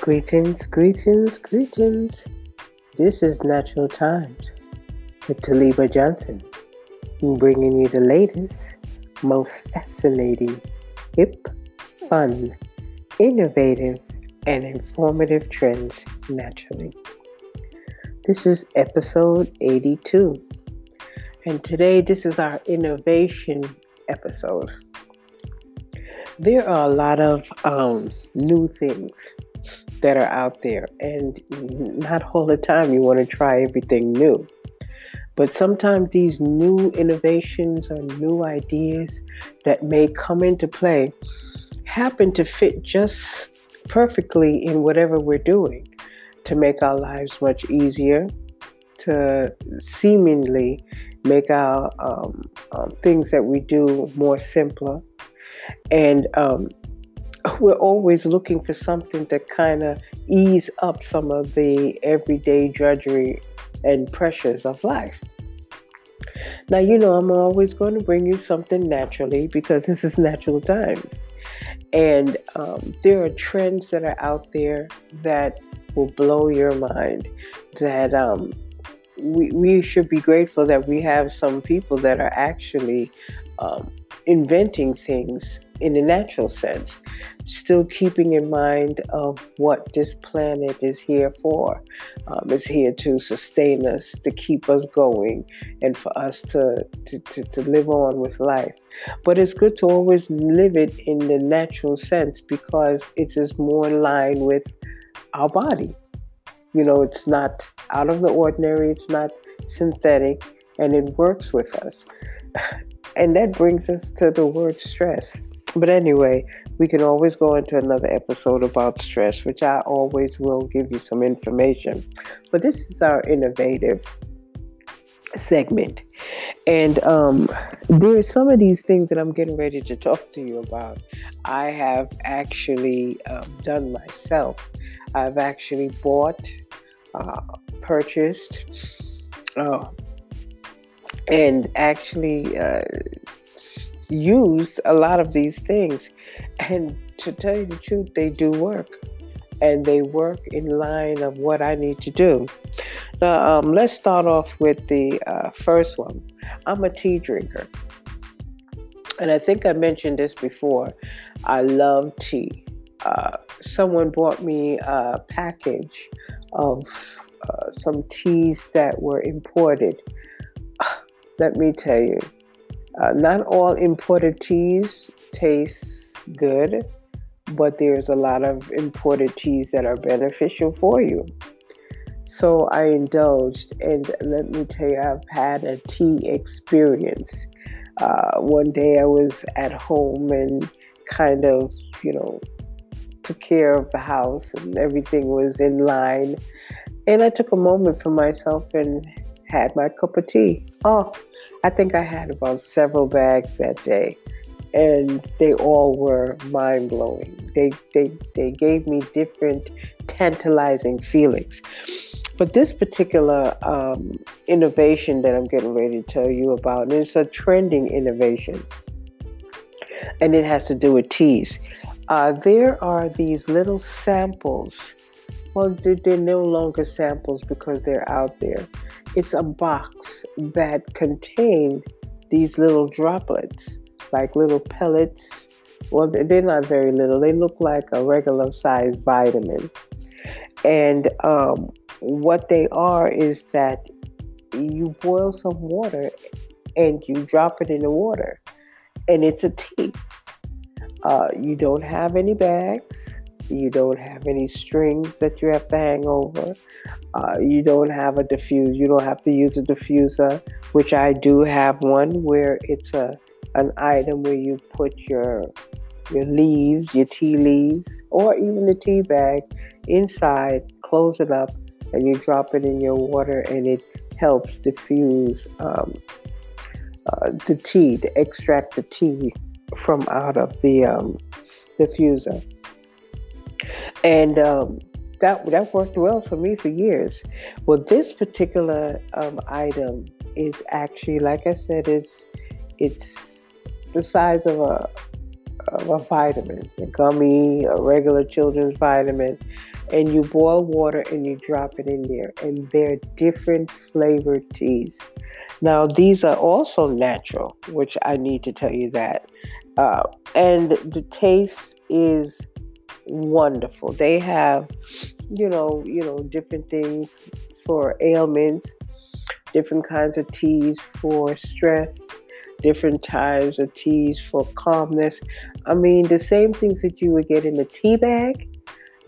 Greetings, greetings, greetings. This is Natural Times with Taliba Johnson, bringing you the latest, most fascinating, hip, fun, innovative, and informative trends naturally. This is episode 82, and today this is our innovation episode. There are a lot of um, new things that are out there. And not all the time you want to try everything new. But sometimes these new innovations or new ideas that may come into play happen to fit just perfectly in whatever we're doing to make our lives much easier, to seemingly make our um, um, things that we do more simpler. And um, we're always looking for something to kind of ease up some of the everyday drudgery and pressures of life. Now, you know, I'm always going to bring you something naturally because this is natural times. And um, there are trends that are out there that will blow your mind. That um, we, we should be grateful that we have some people that are actually um, inventing things in the natural sense, still keeping in mind of what this planet is here for. Um, it's here to sustain us, to keep us going, and for us to, to, to, to live on with life. But it's good to always live it in the natural sense because it is more in line with our body. You know, it's not out of the ordinary, it's not synthetic, and it works with us. And that brings us to the word stress. But anyway, we can always go into another episode about stress, which I always will give you some information. But this is our innovative segment. And um, there are some of these things that I'm getting ready to talk to you about. I have actually um, done myself. I've actually bought, uh, purchased, uh, and actually uh, used a lot of these things. And to tell you the truth, they do work. And they work in line of what I need to do. Now, um, let's start off with the uh, first one. I'm a tea drinker. And I think I mentioned this before. I love tea. Uh, someone bought me a package of uh, some teas that were imported. Let me tell you, uh, not all imported teas taste good, but there's a lot of imported teas that are beneficial for you. So I indulged, and let me tell you, I've had a tea experience. Uh, one day I was at home and kind of, you know, took care of the house and everything was in line. And I took a moment for myself and had my cup of tea. Oh, I think I had about several bags that day, and they all were mind blowing. They, they, they gave me different tantalizing feelings. But this particular um, innovation that I'm getting ready to tell you about is a trending innovation, and it has to do with teas. Uh, there are these little samples. Well, they're no longer samples because they're out there it's a box that contained these little droplets, like little pellets. Well, they're not very little. They look like a regular sized vitamin. And um, what they are is that you boil some water and you drop it in the water, and it's a tea. Uh, you don't have any bags. You don't have any strings that you have to hang over. Uh, you don't have a diffuse. You don't have to use a diffuser, which I do have one where it's a an item where you put your your leaves, your tea leaves, or even the tea bag inside, close it up, and you drop it in your water, and it helps diffuse um, uh, the tea, to extract the tea from out of the um, diffuser and um, that that worked well for me for years. Well, this particular um, item is actually, like I said, is it's the size of a of a vitamin, a gummy, a regular children's vitamin, and you boil water and you drop it in there. And they're different flavored teas. Now, these are also natural, which I need to tell you that. Uh, and the taste is wonderful. They have, you know, you know, different things for ailments, different kinds of teas for stress, different types of teas for calmness. I mean, the same things that you would get in a tea bag,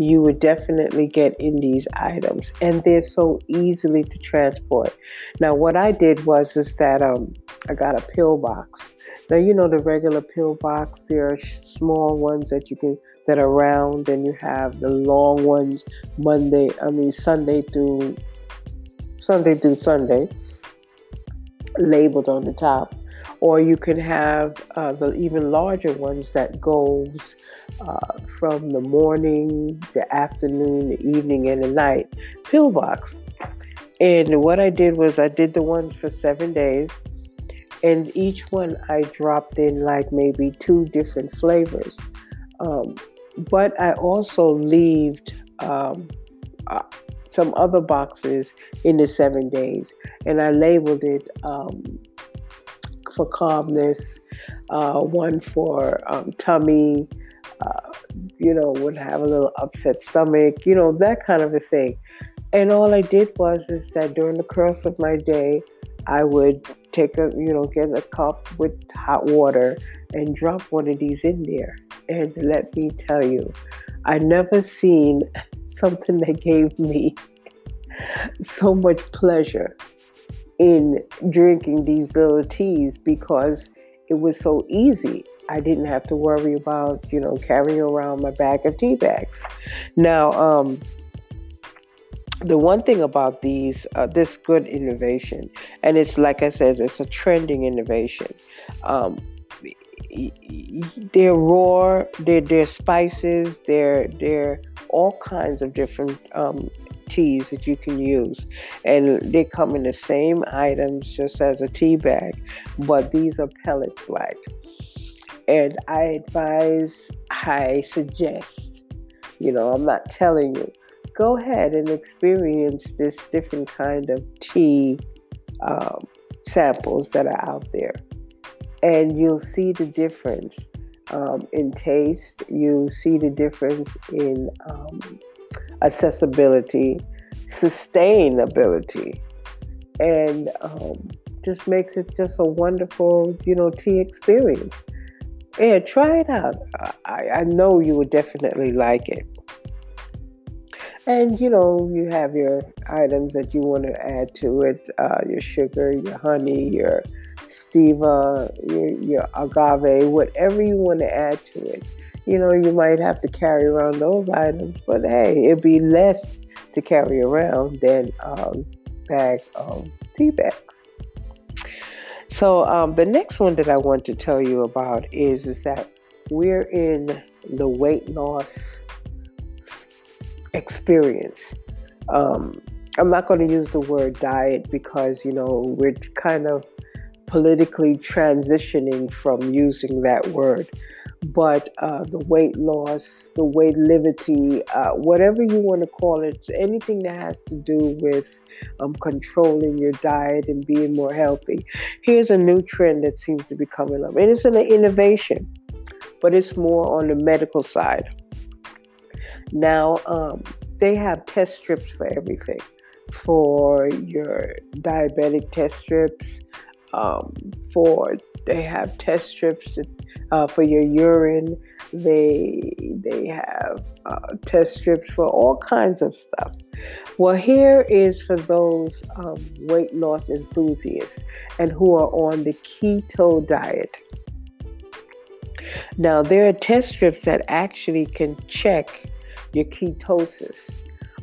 you would definitely get in these items and they're so easily to transport. Now what i did was is that um, i got a pill box. Now you know the regular pill box there are small ones that you can that are round and you have the long ones monday i mean sunday through sunday through sunday labeled on the top or you can have uh, the even larger ones that goes uh, from the morning, the afternoon, the evening, and the night pillbox. And what I did was I did the one for seven days, and each one I dropped in like maybe two different flavors. Um, but I also left um, uh, some other boxes in the seven days, and I labeled it um, for calmness, uh, one for um, tummy, uh, you know, would have a little upset stomach, you know, that kind of a thing. And all I did was is that during the course of my day, I would take a, you know, get a cup with hot water and drop one of these in there. And let me tell you, I never seen something that gave me so much pleasure in drinking these little teas because it was so easy. I didn't have to worry about, you know, carrying around my bag of tea bags. Now, um, the one thing about these, uh, this good innovation, and it's like I said, it's a trending innovation. Um, they're raw, they're, they're spices, they're, they're all kinds of different um, teas that you can use. And they come in the same items just as a tea bag, but these are pellets like. And I advise, I suggest, you know, I'm not telling you, go ahead and experience this different kind of tea um, samples that are out there. And you'll see the difference um, in taste, you see the difference in um, accessibility, sustainability, and um, just makes it just a wonderful, you know, tea experience. Yeah, try it out. I, I know you would definitely like it. And you know, you have your items that you want to add to it uh, your sugar, your honey, your stevia, your, your agave, whatever you want to add to it you know, you might have to carry around those items, but hey, it'd be less to carry around than a bag of tea bags. So um, the next one that I want to tell you about is, is that we're in the weight loss experience. Um, I'm not going to use the word diet because, you know, we're kind of politically transitioning from using that word but uh, the weight loss, the weight liberty, uh, whatever you want to call it, anything that has to do with um, controlling your diet and being more healthy. Here's a new trend that seems to be coming up, and it's an innovation, but it's more on the medical side. Now, um, they have test strips for everything for your diabetic test strips, um, for they have test strips uh, for your urine. They they have uh, test strips for all kinds of stuff. Well, here is for those um, weight loss enthusiasts and who are on the keto diet. Now, there are test strips that actually can check your ketosis.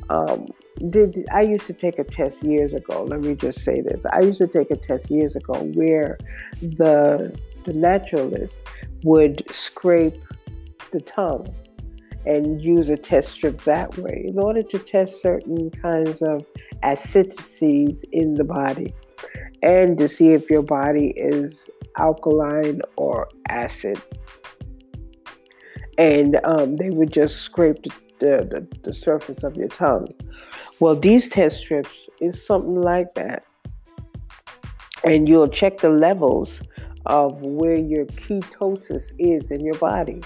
Um, did I used to take a test years ago. Let me just say this. I used to take a test years ago where the the naturalist would scrape the tongue and use a test strip that way in order to test certain kinds of acidities in the body and to see if your body is alkaline or acid. and um, they would just scrape the, the, the surface of your tongue. Well, these test strips is something like that. And you'll check the levels of where your ketosis is in your body.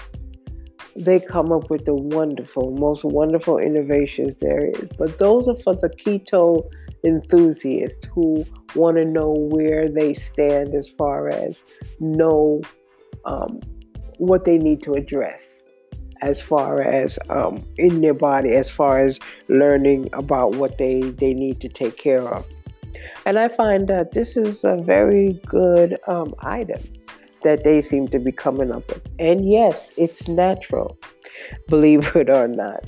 They come up with the wonderful, most wonderful innovations there is. But those are for the keto enthusiasts who want to know where they stand as far as know um, what they need to address as far as um, in their body, as far as learning about what they, they need to take care of. And I find that this is a very good um, item that they seem to be coming up with. And yes, it's natural, believe it or not.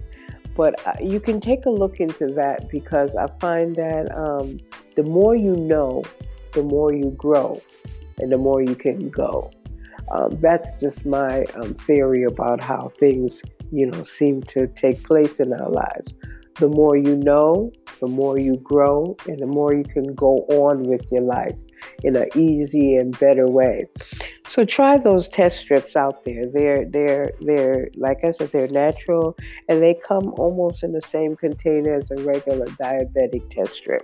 But uh, you can take a look into that because I find that um, the more you know, the more you grow, and the more you can go. Um, that's just my um, theory about how things, you know, seem to take place in our lives. The more you know, the more you grow, and the more you can go on with your life in an easy and better way. So try those test strips out there. They're they're they're like I said, they're natural, and they come almost in the same container as a regular diabetic test strip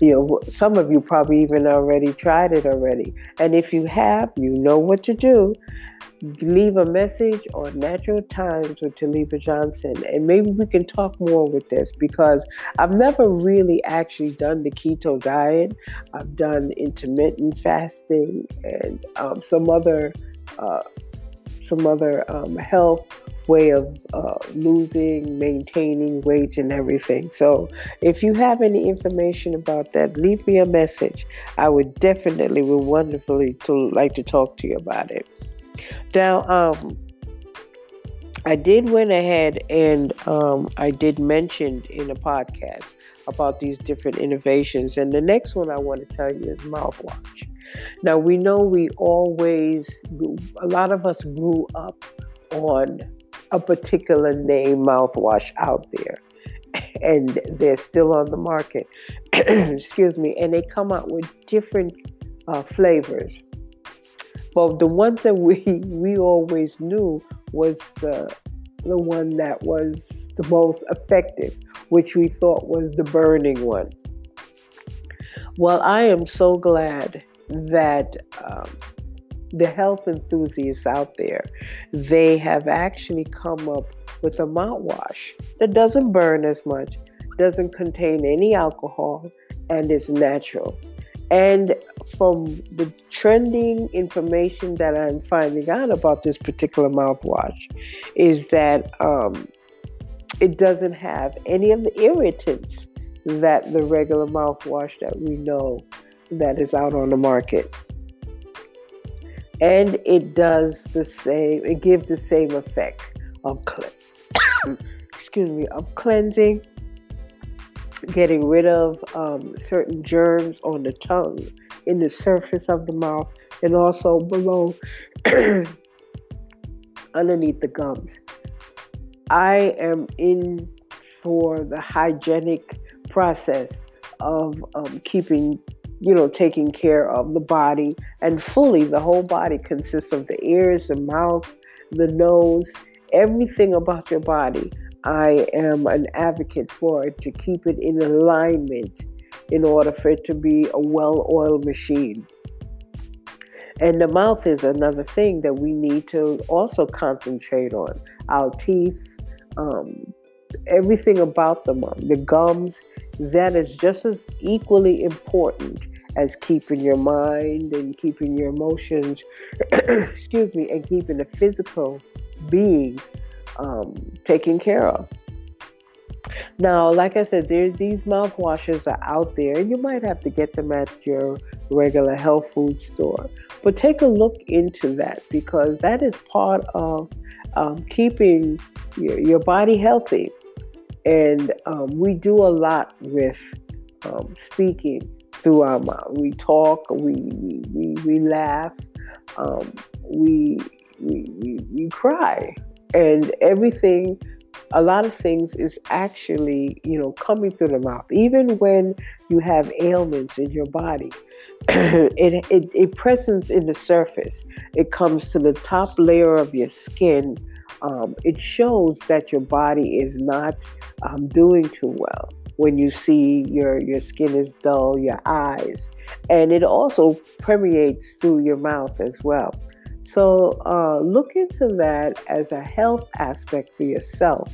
you know, some of you probably even already tried it already. And if you have, you know what to do. Leave a message on Natural Times with Taliba Johnson, and maybe we can talk more with this because I've never really actually done the keto diet. I've done intermittent fasting and um, some other uh, some other um, health way of uh, losing, maintaining weight, and everything. So, if you have any information about that, leave me a message. I would definitely, would wonderfully to like to talk to you about it. Now, um, I did went ahead and um, I did mention in a podcast about these different innovations, and the next one I want to tell you is mouthwash. Now we know we always, a lot of us grew up on a particular name mouthwash out there. And they're still on the market. Excuse me. And they come out with different uh, flavors. But the one that we we always knew was the the one that was the most effective, which we thought was the burning one. Well, I am so glad that um, the health enthusiasts out there, they have actually come up with a mouthwash that doesn't burn as much, doesn't contain any alcohol, and is natural. And from the trending information that I'm finding out about this particular mouthwash, is that um, it doesn't have any of the irritants that the regular mouthwash that we know that is out on the market and it does the same it gives the same effect of excuse me of cleansing getting rid of um, certain germs on the tongue in the surface of the mouth and also below underneath the gums. I am in for the hygienic process of um, keeping you know, taking care of the body and fully the whole body consists of the ears, the mouth, the nose, everything about your body. I am an advocate for it to keep it in alignment in order for it to be a well oiled machine. And the mouth is another thing that we need to also concentrate on. Our teeth, um, everything about the mouth, the gums, that is just as equally important as keeping your mind and keeping your emotions, excuse me, and keeping the physical being um, taken care of. Now, like I said, there's these mouthwashes are out there, and you might have to get them at your regular health food store. But take a look into that because that is part of um, keeping your, your, body healthy. And um, we do a lot with um, speaking through our mouth. We talk, we we, we, we laugh, um, we, we, we we cry, and everything. A lot of things is actually, you know, coming through the mouth. Even when you have ailments in your body, it, it, it presents in the surface. It comes to the top layer of your skin. Um, it shows that your body is not um, doing too well when you see your your skin is dull, your eyes, and it also permeates through your mouth as well. So uh, look into that as a health aspect for yourself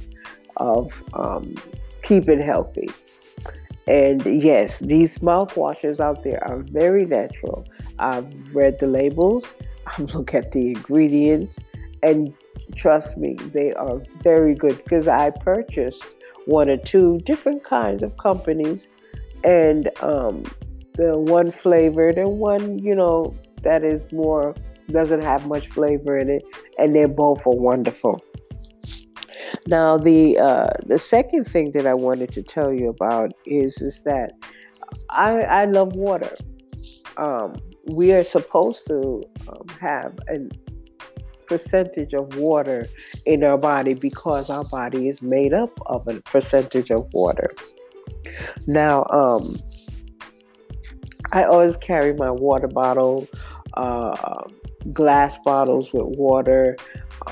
of um, keeping healthy. And yes, these mouthwashes out there are very natural. I've read the labels, I've looked at the ingredients, and trust me, they are very good because I purchased one or two different kinds of companies, and um, the one flavored and one, you know, that is more doesn't have much flavor in it, and they're both are wonderful. Now, the uh, the second thing that I wanted to tell you about is is that I I love water. Um, we are supposed to um, have a percentage of water in our body because our body is made up of a percentage of water. Now, um, I always carry my water bottle, uh, glass bottles with water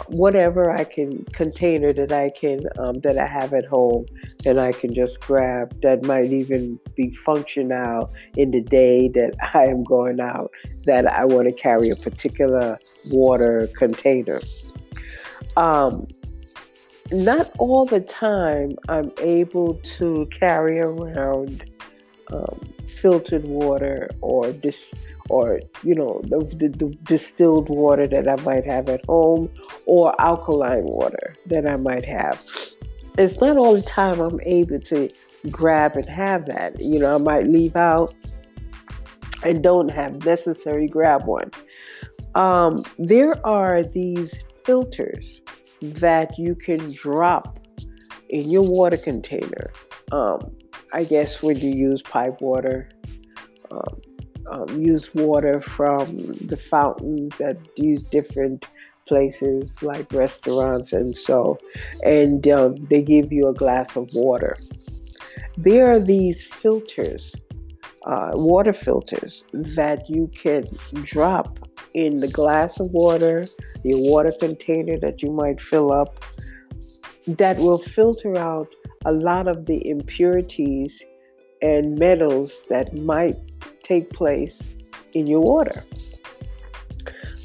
whatever I can container that I can um, that I have at home that I can just grab that might even be functional in the day that I am going out that I want to carry a particular water container. Um, not all the time I'm able to carry around um, filtered water or this or you know the, the, the, distilled water that I might have at home or alkaline water that I might have. It's not all the time I'm able to grab and have that. You know, I might leave out and don't have necessary grab one. Um, there are these filters that you can drop in your water container. Um, I guess when you use pipe water, um, um, use water from the fountains at these different places like restaurants and so, and um, they give you a glass of water. There are these filters, uh, water filters, that you can drop in the glass of water, your water container that you might fill up, that will filter out a lot of the impurities and metals that might take place in your water.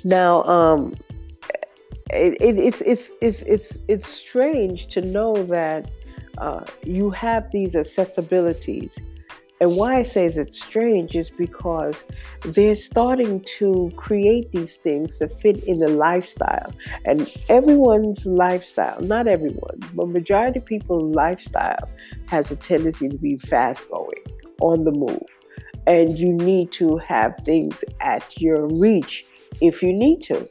Now, um, it, it, it's, it's, it's, it's, it's strange to know that uh, you have these accessibilities. And why I say it's strange is because they're starting to create these things to fit in the lifestyle. And everyone's lifestyle, not everyone, but majority of people's lifestyle has a tendency to be fast going, on the move and you need to have things at your reach if you need to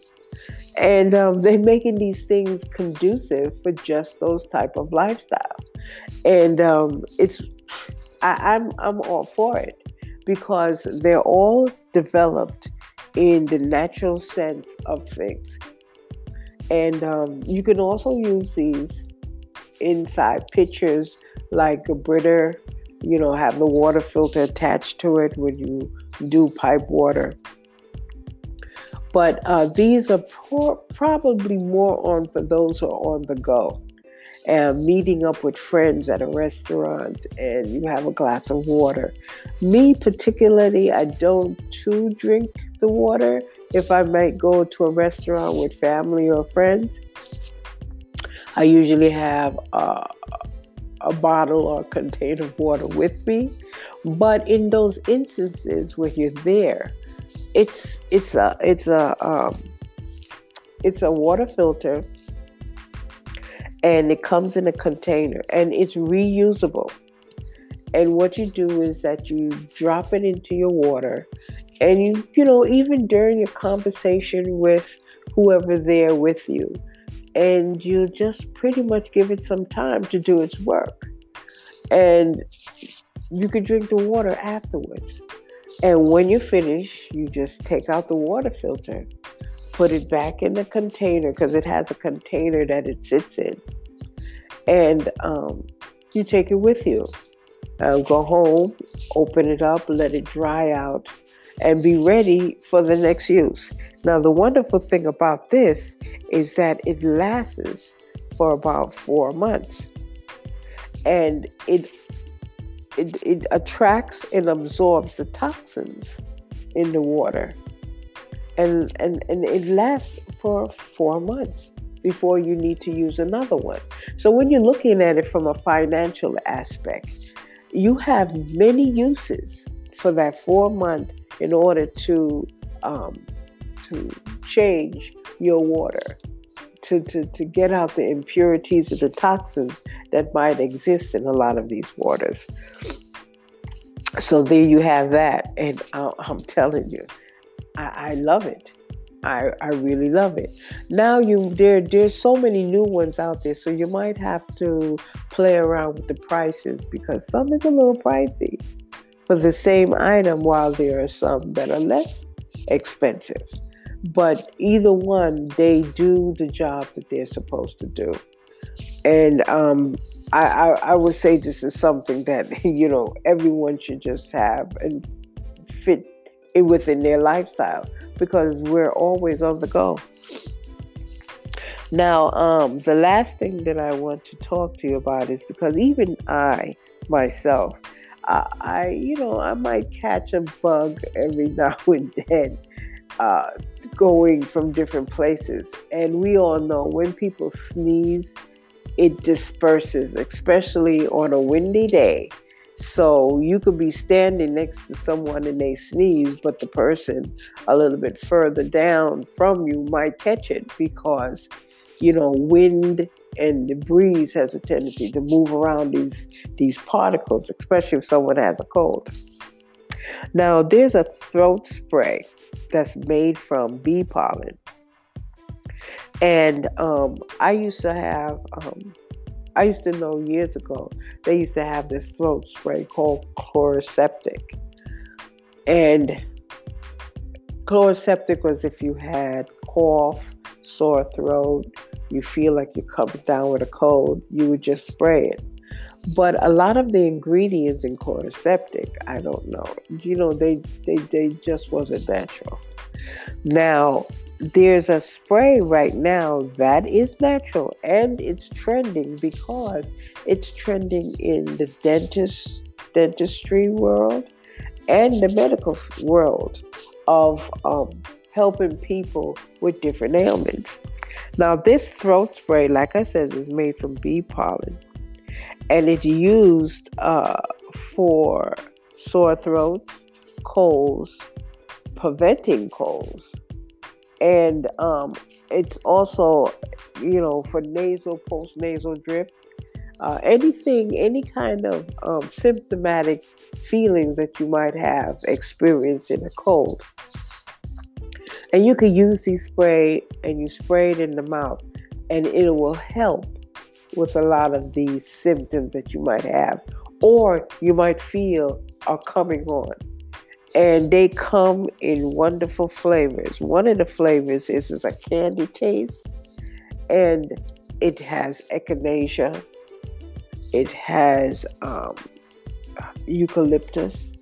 and um, they're making these things conducive for just those type of lifestyle and um, it's I, I'm, I'm all for it because they're all developed in the natural sense of things and um, you can also use these inside pictures like a Brita you know, have the water filter attached to it when you do pipe water. But uh, these are probably more on for those who are on the go and meeting up with friends at a restaurant and you have a glass of water. Me, particularly, I don't too drink the water. If I might go to a restaurant with family or friends, I usually have uh, a bottle or container of water with me. But in those instances where you're there, it's it's a it's a um, it's a water filter, and it comes in a container, and it's reusable. And what you do is that you drop it into your water, and you you know even during your conversation with whoever there with you, and you just pretty much give it some time to do its work. And you can drink the water afterwards. And when you finish, you just take out the water filter, put it back in the container because it has a container that it sits in, and um, you take it with you. Uh, go home, open it up, let it dry out, and be ready for the next use. Now, the wonderful thing about this is that it lasts for about four months and it, it, it attracts and absorbs the toxins in the water. And, and, and it lasts for four months before you need to use another one. So when you're looking at it from a financial aspect, you have many uses for that four month in order to um, to change your water, to, to, to get out the impurities and the toxins that might exist in a lot of these waters. So there you have that, and I, am telling you, I, I love it. I, I really love it. Now you there there's so many new ones out there, so you might have to play around with the prices because some is a little pricey for the same item, while there are some that are less expensive. But either one, they do the job that they're supposed to do. And um, I, I, I would say this is something that you know everyone should just have and fit it within their lifestyle because we're always on the go. Now, um, the last thing that I want to talk to you about is because even I myself, uh, I, you know, I might catch a bug every now and then uh, going from different places. And we all know when people sneeze, it disperses, especially on a windy day. So you could be standing next to someone and they sneeze, but the person a little bit further down from you might catch it because, you know, wind and the breeze has a tendency to move around these these particles, especially if someone has a cold. Now, there's a throat spray that's made from bee pollen. And um, I used to have um, I used to know years ago they used to have this throat spray called Chloraseptic. And Chloraseptic was if you had cough, sore throat, you feel like you're coming down with a cold, you would just spray it. But a lot of the ingredients in Chloraseptic, I don't know. You know, they they, they just wasn't natural. Now, there's a spray right now that is natural and it's trending because it's trending in the dentist dentistry world and the medical world of um, helping people with different ailments. Now, this throat spray, like I said, is made from bee pollen and it's used uh, for sore throats, colds, preventing colds and um, it's also you know for nasal post nasal drip uh, anything any kind of um, symptomatic feelings that you might have experienced in a cold. And you can use these spray and you spray it in the mouth and it will help with a lot of these symptoms that you might have or you might feel are coming on and they come in wonderful flavors. One of the flavors is, is a candy taste, and it has echinacea, it has um, eucalyptus,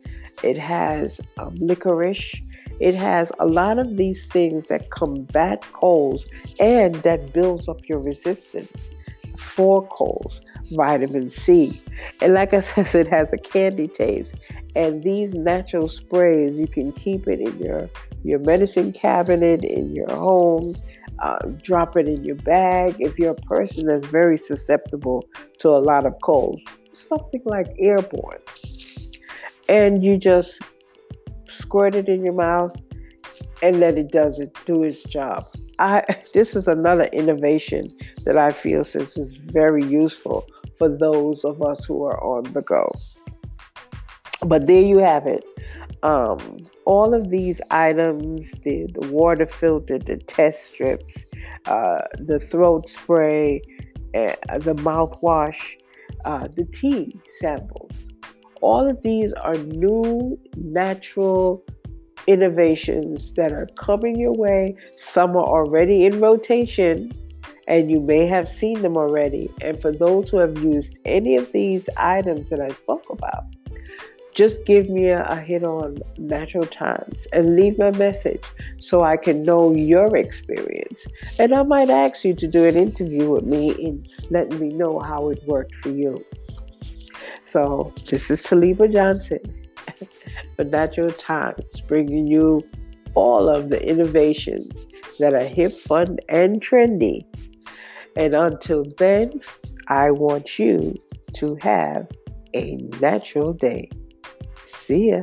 it has um, licorice, it has a lot of these things that combat colds and that builds up your resistance for colds, vitamin C. And like I said, it has a candy taste. And these natural sprays, you can keep it in your, your medicine cabinet, in your home, uh, drop it in your bag. If you're a person that's very susceptible to a lot of colds, something like airborne. And you just squirt it in your mouth and let it does it do its job. I this is another innovation that I feel since is very useful for those of us who are on the go. But there you have it. Um, all of these items the, the water filter, the test strips, uh, the throat spray, uh, the mouthwash, uh, the tea samples. All of these are new, natural innovations that are coming your way. Some are already in rotation, and you may have seen them already. And for those who have used any of these items that I spoke about, just give me a, a, hit on Natural Times and leave a message so I can know your experience. And I might ask you to do an interview with me and let me know how it worked for you. So, this is Taliba Johnson for Natural Times, bringing you all of the innovations that are hip, fun, and trendy. And until then, I want you to have a natural day. See ya.